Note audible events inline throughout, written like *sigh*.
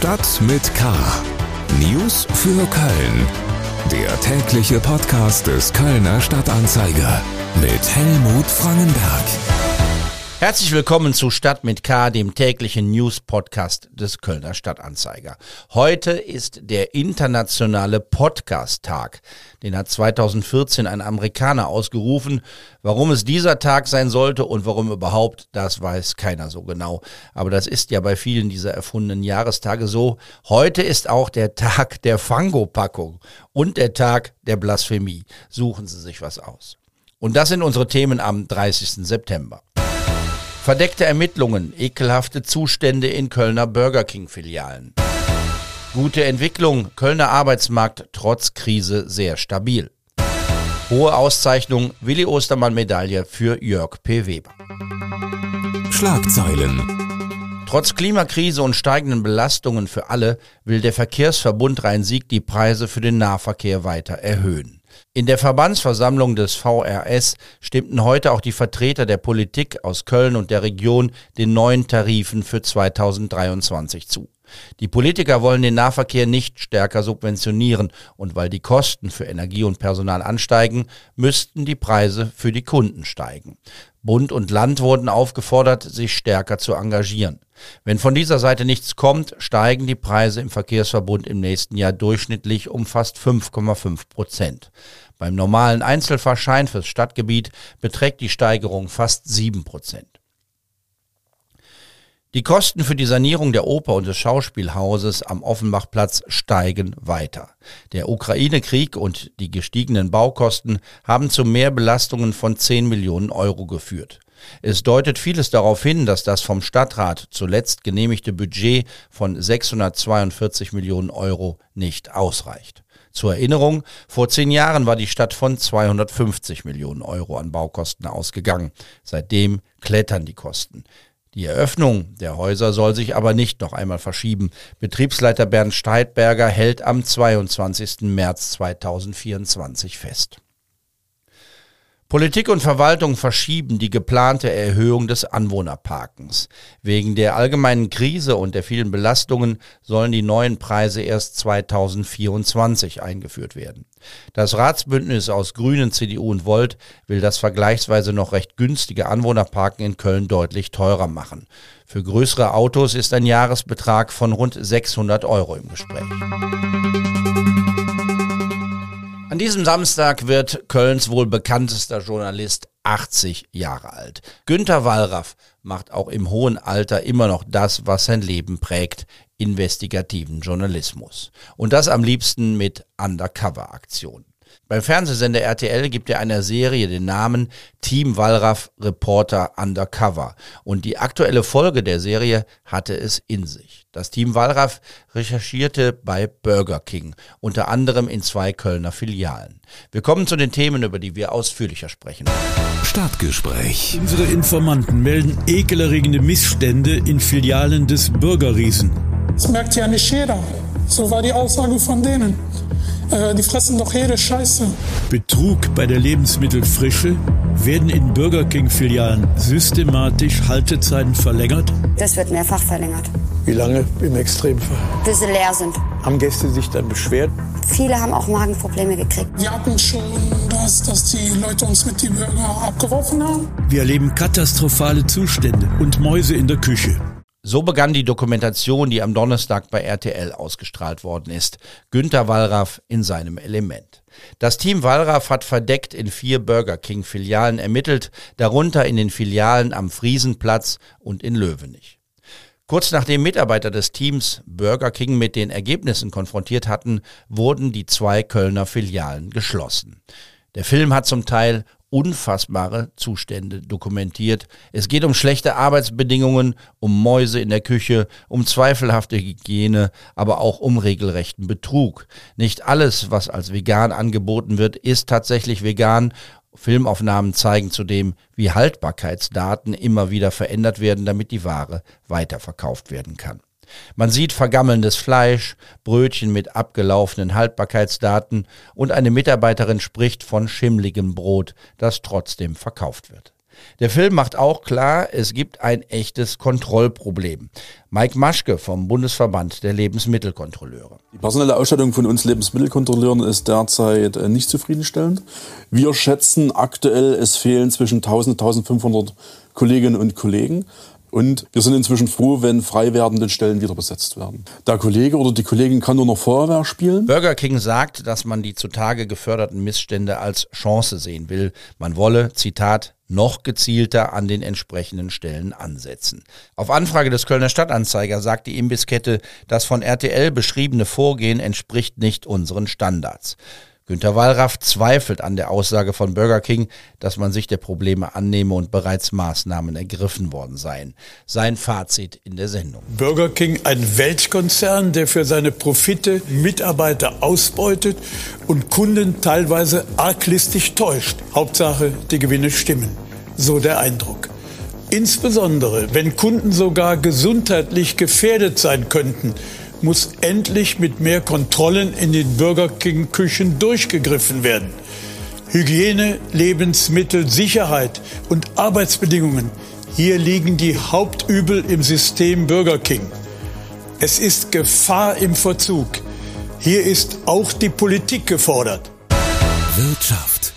Stadt mit K. News für Köln. Der tägliche Podcast des Kölner Stadtanzeiger mit Helmut Frangenberg. Herzlich willkommen zu Stadt mit K, dem täglichen News-Podcast des Kölner Stadtanzeiger. Heute ist der internationale Podcast-Tag. Den hat 2014 ein Amerikaner ausgerufen. Warum es dieser Tag sein sollte und warum überhaupt, das weiß keiner so genau. Aber das ist ja bei vielen dieser erfundenen Jahrestage so. Heute ist auch der Tag der Fango-Packung und der Tag der Blasphemie. Suchen Sie sich was aus. Und das sind unsere Themen am 30. September. Verdeckte Ermittlungen, ekelhafte Zustände in Kölner Burger King-Filialen. Gute Entwicklung, Kölner Arbeitsmarkt trotz Krise sehr stabil. Hohe Auszeichnung, Willi Ostermann Medaille für Jörg P. Weber. Schlagzeilen. Trotz Klimakrise und steigenden Belastungen für alle will der Verkehrsverbund Rhein-Sieg die Preise für den Nahverkehr weiter erhöhen. In der Verbandsversammlung des VRS stimmten heute auch die Vertreter der Politik aus Köln und der Region den neuen Tarifen für 2023 zu. Die Politiker wollen den Nahverkehr nicht stärker subventionieren und weil die Kosten für Energie und Personal ansteigen, müssten die Preise für die Kunden steigen. Bund und Land wurden aufgefordert, sich stärker zu engagieren. Wenn von dieser Seite nichts kommt, steigen die Preise im Verkehrsverbund im nächsten Jahr durchschnittlich um fast 5,5 Prozent. Beim normalen Einzelfahrschein fürs Stadtgebiet beträgt die Steigerung fast 7 Prozent. Die Kosten für die Sanierung der Oper und des Schauspielhauses am Offenbachplatz steigen weiter. Der Ukraine-Krieg und die gestiegenen Baukosten haben zu Mehrbelastungen von 10 Millionen Euro geführt. Es deutet vieles darauf hin, dass das vom Stadtrat zuletzt genehmigte Budget von 642 Millionen Euro nicht ausreicht. Zur Erinnerung, vor zehn Jahren war die Stadt von 250 Millionen Euro an Baukosten ausgegangen. Seitdem klettern die Kosten. Die Eröffnung der Häuser soll sich aber nicht noch einmal verschieben. Betriebsleiter Bernd Steitberger hält am 22. März 2024 fest. Politik und Verwaltung verschieben die geplante Erhöhung des Anwohnerparkens. Wegen der allgemeinen Krise und der vielen Belastungen sollen die neuen Preise erst 2024 eingeführt werden. Das Ratsbündnis aus Grünen, CDU und Volt will das vergleichsweise noch recht günstige Anwohnerparken in Köln deutlich teurer machen. Für größere Autos ist ein Jahresbetrag von rund 600 Euro im Gespräch. Diesem Samstag wird Kölns wohl bekanntester Journalist 80 Jahre alt. Günter Wallraff macht auch im hohen Alter immer noch das, was sein Leben prägt, investigativen Journalismus. Und das am liebsten mit Undercover-Aktionen. Beim Fernsehsender RTL gibt er einer Serie den Namen Team Wallraff Reporter Undercover. Und die aktuelle Folge der Serie hatte es in sich. Das Team Wallraff recherchierte bei Burger King, unter anderem in zwei Kölner Filialen. Wir kommen zu den Themen, über die wir ausführlicher sprechen. Stadtgespräch. Unsere Informanten melden ekelerregende Missstände in Filialen des Bürgerriesen. Das merkt ja nicht jeder. So war die Aussage von denen. Äh, die fressen doch jede Scheiße. Betrug bei der Lebensmittelfrische. Werden in Burger King-Filialen systematisch Haltezeiten verlängert? Das wird mehrfach verlängert. Wie lange im Extremfall? Bis sie leer sind. Haben Gäste sich dann beschwert? Viele haben auch Magenprobleme gekriegt. Wir hatten schon das, dass die Leute uns mit die Burger abgeworfen haben. Wir erleben katastrophale Zustände und Mäuse in der Küche. So begann die Dokumentation, die am Donnerstag bei RTL ausgestrahlt worden ist. Günter Wallraff in seinem Element. Das Team Wallraff hat verdeckt in vier Burger King Filialen ermittelt, darunter in den Filialen am Friesenplatz und in Löwenich. Kurz nachdem Mitarbeiter des Teams Burger King mit den Ergebnissen konfrontiert hatten, wurden die zwei Kölner Filialen geschlossen. Der Film hat zum Teil unfassbare Zustände dokumentiert. Es geht um schlechte Arbeitsbedingungen, um Mäuse in der Küche, um zweifelhafte Hygiene, aber auch um regelrechten Betrug. Nicht alles, was als vegan angeboten wird, ist tatsächlich vegan. Filmaufnahmen zeigen zudem, wie Haltbarkeitsdaten immer wieder verändert werden, damit die Ware weiterverkauft werden kann. Man sieht vergammelndes Fleisch, Brötchen mit abgelaufenen Haltbarkeitsdaten und eine Mitarbeiterin spricht von schimmligem Brot, das trotzdem verkauft wird. Der Film macht auch klar, es gibt ein echtes Kontrollproblem. Mike Maschke vom Bundesverband der Lebensmittelkontrolleure. Die personelle Ausstattung von uns Lebensmittelkontrolleuren ist derzeit äh, nicht zufriedenstellend. Wir schätzen aktuell, es fehlen zwischen 1000 und 1500 Kolleginnen und Kollegen. Und wir sind inzwischen froh, wenn frei werdende Stellen wieder besetzt werden. Der Kollege oder die Kollegin kann nur noch Feuerwehr spielen. Burger King sagt, dass man die zutage geförderten Missstände als Chance sehen will. Man wolle, Zitat, noch gezielter an den entsprechenden Stellen ansetzen. Auf Anfrage des Kölner Stadtanzeiger sagt die Imbisskette, das von RTL beschriebene Vorgehen entspricht nicht unseren Standards. Günter Wallraff zweifelt an der Aussage von Burger King, dass man sich der Probleme annehme und bereits Maßnahmen ergriffen worden seien. Sein Fazit in der Sendung. Burger King, ein Weltkonzern, der für seine Profite Mitarbeiter ausbeutet und Kunden teilweise arglistig täuscht. Hauptsache, die Gewinne stimmen. So der Eindruck. Insbesondere, wenn Kunden sogar gesundheitlich gefährdet sein könnten, muss endlich mit mehr Kontrollen in den Burger King Küchen durchgegriffen werden. Hygiene, Lebensmittel, Sicherheit und Arbeitsbedingungen. Hier liegen die Hauptübel im System Burger King. Es ist Gefahr im Verzug. Hier ist auch die Politik gefordert. Wirtschaft.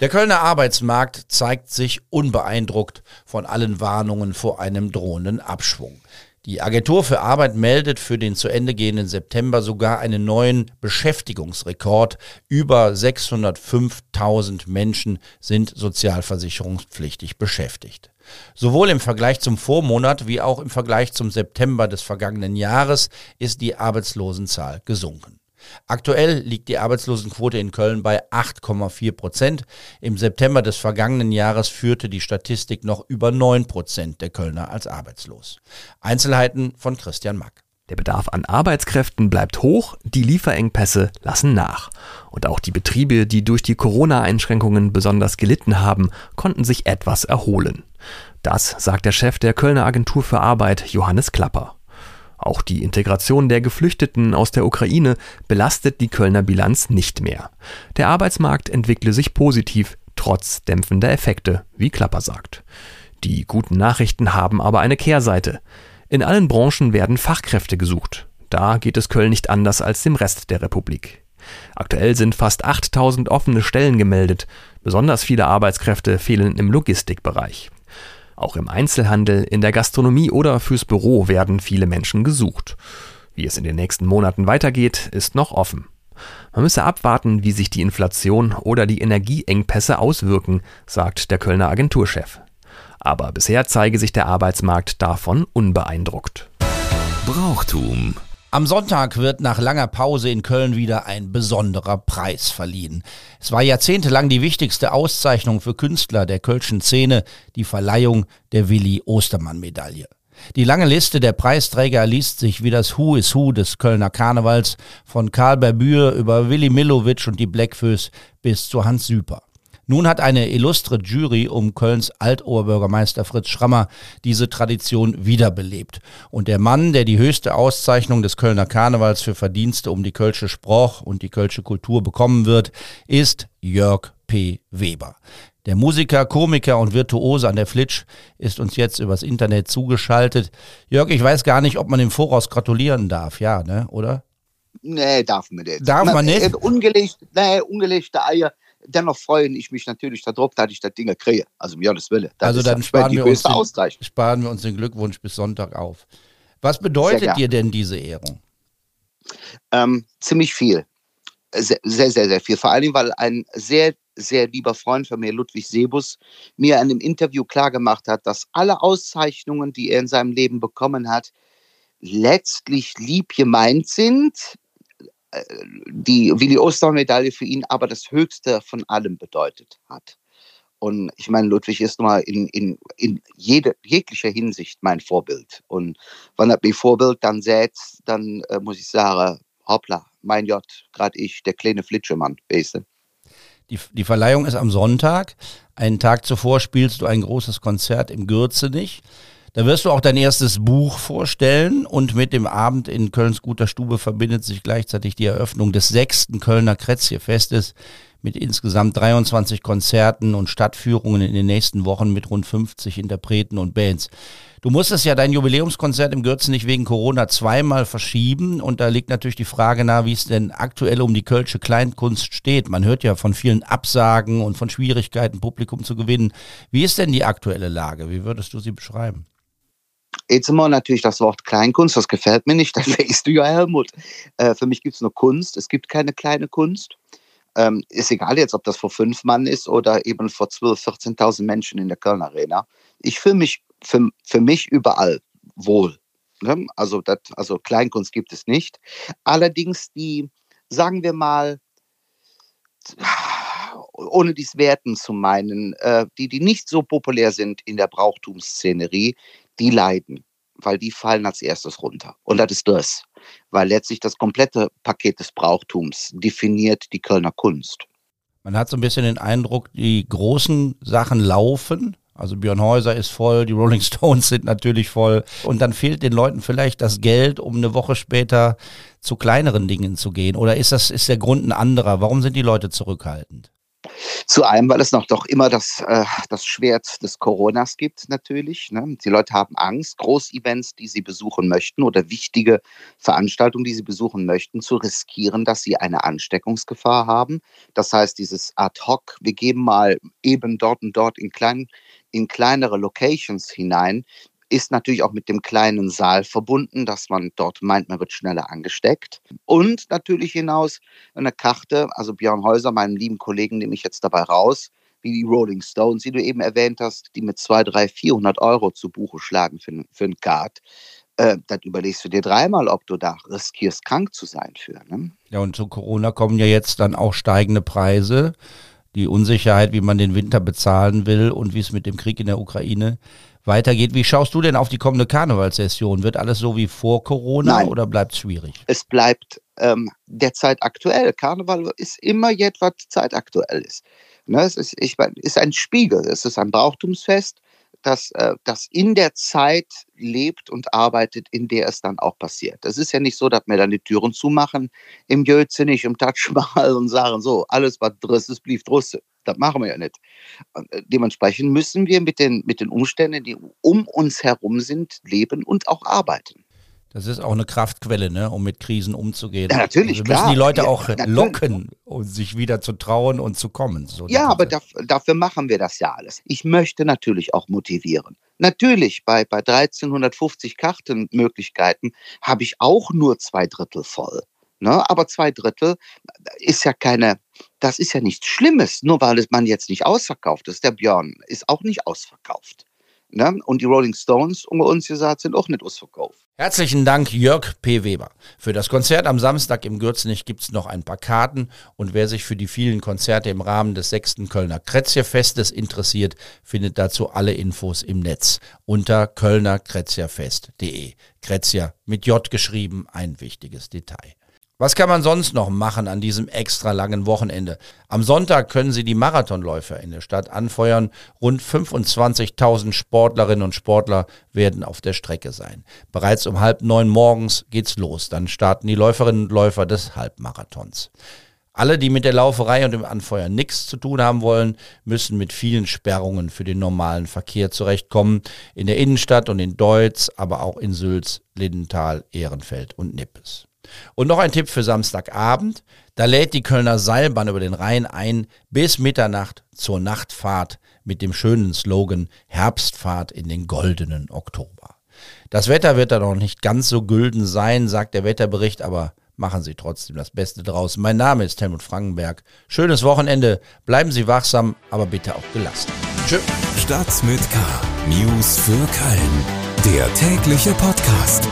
Der Kölner Arbeitsmarkt zeigt sich unbeeindruckt von allen Warnungen vor einem drohenden Abschwung. Die Agentur für Arbeit meldet für den zu Ende gehenden September sogar einen neuen Beschäftigungsrekord. Über 605.000 Menschen sind sozialversicherungspflichtig beschäftigt. Sowohl im Vergleich zum Vormonat wie auch im Vergleich zum September des vergangenen Jahres ist die Arbeitslosenzahl gesunken. Aktuell liegt die Arbeitslosenquote in Köln bei 8,4 Prozent. Im September des vergangenen Jahres führte die Statistik noch über 9 Prozent der Kölner als arbeitslos. Einzelheiten von Christian Mack. Der Bedarf an Arbeitskräften bleibt hoch, die Lieferengpässe lassen nach. Und auch die Betriebe, die durch die Corona-Einschränkungen besonders gelitten haben, konnten sich etwas erholen. Das sagt der Chef der Kölner Agentur für Arbeit, Johannes Klapper. Auch die Integration der Geflüchteten aus der Ukraine belastet die Kölner Bilanz nicht mehr. Der Arbeitsmarkt entwickle sich positiv, trotz dämpfender Effekte, wie Klapper sagt. Die guten Nachrichten haben aber eine Kehrseite. In allen Branchen werden Fachkräfte gesucht. Da geht es Köln nicht anders als dem Rest der Republik. Aktuell sind fast 8000 offene Stellen gemeldet. Besonders viele Arbeitskräfte fehlen im Logistikbereich. Auch im Einzelhandel, in der Gastronomie oder fürs Büro werden viele Menschen gesucht. Wie es in den nächsten Monaten weitergeht, ist noch offen. Man müsse abwarten, wie sich die Inflation oder die Energieengpässe auswirken, sagt der Kölner Agenturchef. Aber bisher zeige sich der Arbeitsmarkt davon unbeeindruckt. Brauchtum. Am Sonntag wird nach langer Pause in Köln wieder ein besonderer Preis verliehen. Es war jahrzehntelang die wichtigste Auszeichnung für Künstler der Kölschen Szene, die Verleihung der Willi Ostermann Medaille. Die lange Liste der Preisträger liest sich wie das Who is Who des Kölner Karnevals von Karl Berbür über Willi Millowitsch und die Blackfoes bis zu Hans Süper. Nun hat eine illustre Jury um Kölns Altoberbürgermeister Fritz Schrammer diese Tradition wiederbelebt. Und der Mann, der die höchste Auszeichnung des Kölner Karnevals für Verdienste um die Kölsche Sproch und die Kölsche Kultur bekommen wird, ist Jörg P. Weber. Der Musiker, Komiker und Virtuose an der Flitsch ist uns jetzt übers Internet zugeschaltet. Jörg, ich weiß gar nicht, ob man im Voraus gratulieren darf, ja, ne, oder? Nee, darf man nicht. Darf man nicht? Ungelegte, nee, ungelegte Eier dennoch freue ich mich natürlich darauf, dass ich das Ding kriege. Also um Gottes Wille. Das also dann sparen wir, uns den, sparen wir uns den Glückwunsch bis Sonntag auf. Was bedeutet dir denn diese Ehrung? Ähm, ziemlich viel. Sehr, sehr, sehr, sehr viel. Vor allem, weil ein sehr, sehr lieber Freund von mir, Ludwig Sebus, mir in einem Interview klargemacht hat, dass alle Auszeichnungen, die er in seinem Leben bekommen hat, letztlich lieb gemeint sind, die Willi Ostermann-Medaille für ihn aber das Höchste von allem bedeutet hat. Und ich meine, Ludwig ist mal in, in, in jede, jeglicher Hinsicht mein Vorbild. Und wenn er mir Vorbild dann setzt, dann äh, muss ich sagen, hoppla, mein Gott, gerade ich, der kleine Flitschemann, weißt du. Die, die Verleihung ist am Sonntag. Einen Tag zuvor spielst du ein großes Konzert im Gürzenich. Da wirst du auch dein erstes Buch vorstellen und mit dem Abend in Kölns guter Stube verbindet sich gleichzeitig die Eröffnung des sechsten Kölner Krätzje-Festes mit insgesamt 23 Konzerten und Stadtführungen in den nächsten Wochen mit rund 50 Interpreten und Bands. Du musstest ja dein Jubiläumskonzert im Gürzen nicht wegen Corona zweimal verschieben und da liegt natürlich die Frage nahe, wie es denn aktuell um die Kölsche Kleinkunst steht. Man hört ja von vielen Absagen und von Schwierigkeiten, Publikum zu gewinnen. Wie ist denn die aktuelle Lage? Wie würdest du sie beschreiben? Jetzt immer natürlich das Wort Kleinkunst, das gefällt mir nicht, *laughs* dann weißt du ja, Helmut. Äh, für mich gibt es nur Kunst, es gibt keine kleine Kunst. Ähm, ist egal jetzt, ob das vor fünf Mann ist oder eben vor 12.000, 14.000 Menschen in der Köln Arena. Ich fühle mich für, für mich überall wohl. Ne? Also, das, also Kleinkunst gibt es nicht. Allerdings die, sagen wir mal, ohne dies werten zu meinen, äh, die, die nicht so populär sind in der Brauchtumsszenerie, die leiden, weil die fallen als erstes runter. Und das ist das, weil letztlich das komplette Paket des Brauchtums definiert die Kölner Kunst. Man hat so ein bisschen den Eindruck, die großen Sachen laufen. Also Björn Häuser ist voll, die Rolling Stones sind natürlich voll. Und dann fehlt den Leuten vielleicht das Geld, um eine Woche später zu kleineren Dingen zu gehen. Oder ist das, ist der Grund ein anderer? Warum sind die Leute zurückhaltend? Zu einem, weil es noch doch immer das, äh, das Schwert des Coronas gibt, natürlich. Ne? Die Leute haben Angst, Großevents, die sie besuchen möchten oder wichtige Veranstaltungen, die sie besuchen möchten, zu riskieren, dass sie eine Ansteckungsgefahr haben. Das heißt, dieses ad hoc, wir geben mal eben dort und dort in, klein, in kleinere Locations hinein, ist natürlich auch mit dem kleinen Saal verbunden, dass man dort meint, man wird schneller angesteckt. Und natürlich hinaus eine Karte, also Björn Häuser, meinem lieben Kollegen, nehme ich jetzt dabei raus, wie die Rolling Stones, die du eben erwähnt hast, die mit 200, 300, 400 Euro zu Buche schlagen für, für einen Card. Äh, dann überlegst du dir dreimal, ob du da riskierst, krank zu sein für. Ne? Ja, und zu Corona kommen ja jetzt dann auch steigende Preise die Unsicherheit, wie man den Winter bezahlen will und wie es mit dem Krieg in der Ukraine weitergeht. Wie schaust du denn auf die kommende Karnevalssession? Wird alles so wie vor Corona Nein. oder bleibt es schwierig? Es bleibt ähm, derzeit aktuell. Karneval ist immer jetzt, was zeitaktuell ist. Ne, es ist, ich, ist ein Spiegel, es ist ein Brauchtumsfest, das, äh, das in der Zeit lebt und arbeitet, in der es dann auch passiert. Es ist ja nicht so, dass wir dann die Türen zumachen im Jötze nicht, im Taj Mahal *laughs* und sagen, so, alles, was driss ist, blieb drusse. Das machen wir ja nicht. Äh, dementsprechend müssen wir mit den, mit den Umständen, die um uns herum sind, leben und auch arbeiten. Das ist auch eine Kraftquelle, ne, um mit Krisen umzugehen. Ja, natürlich, also wir müssen klar. die Leute Ja, auch natürlich. locken, um sich wieder zu trauen und zu kommen. So Ja, aber Konzept. daf dafür machen wir das ja alles. Ich möchte natürlich auch motivieren. Natürlich, bei, bei 1350 Kartenmöglichkeiten habe ich auch nur zwei Drittel voll. Ne? Aber zwei Drittel ist ja keine, das ist ja nichts Schlimmes, nur weil es man jetzt nicht ausverkauft ist. Der Björn ist auch nicht ausverkauft. Ne? Und die Rolling Stones, unter uns gesagt, sind auch nicht ausverkauft. Herzlichen Dank, Jörg P. Weber. Für das Konzert am Samstag im Gürzenich gibt es noch ein paar Karten und wer sich für die vielen Konzerte im Rahmen des sechsten Kölner Kretzierfestes interessiert, findet dazu alle Infos im Netz unter kölnerkretzierfest.de. Kretzier mit J geschrieben, ein wichtiges Detail. Was kann man sonst noch machen an diesem extra langen Wochenende? Am Sonntag können Sie die Marathonläufer in der Stadt anfeuern. Rund 25.000 Sportlerinnen und Sportler werden auf der Strecke sein. Bereits um halb neun morgens geht's los. Dann starten die Läuferinnen und Läufer des Halbmarathons. Alle, die mit der Lauferei und dem Anfeuern nichts zu tun haben wollen, müssen mit vielen Sperrungen für den normalen Verkehr zurechtkommen. In der Innenstadt und in Deutz, aber auch in Sülz, Lindenthal, Ehrenfeld und Nippes. Und noch ein Tipp für Samstagabend. Da lädt die Kölner Seilbahn über den Rhein ein bis Mitternacht zur Nachtfahrt mit dem schönen Slogan Herbstfahrt in den goldenen Oktober. Das Wetter wird da noch nicht ganz so gülden sein, sagt der Wetterbericht, aber machen Sie trotzdem das Beste draus. Mein Name ist Helmut Frankenberg. Schönes Wochenende. Bleiben Sie wachsam, aber bitte auch gelassen. Tschö. Stadt mit K. News für Köln. Der tägliche Podcast.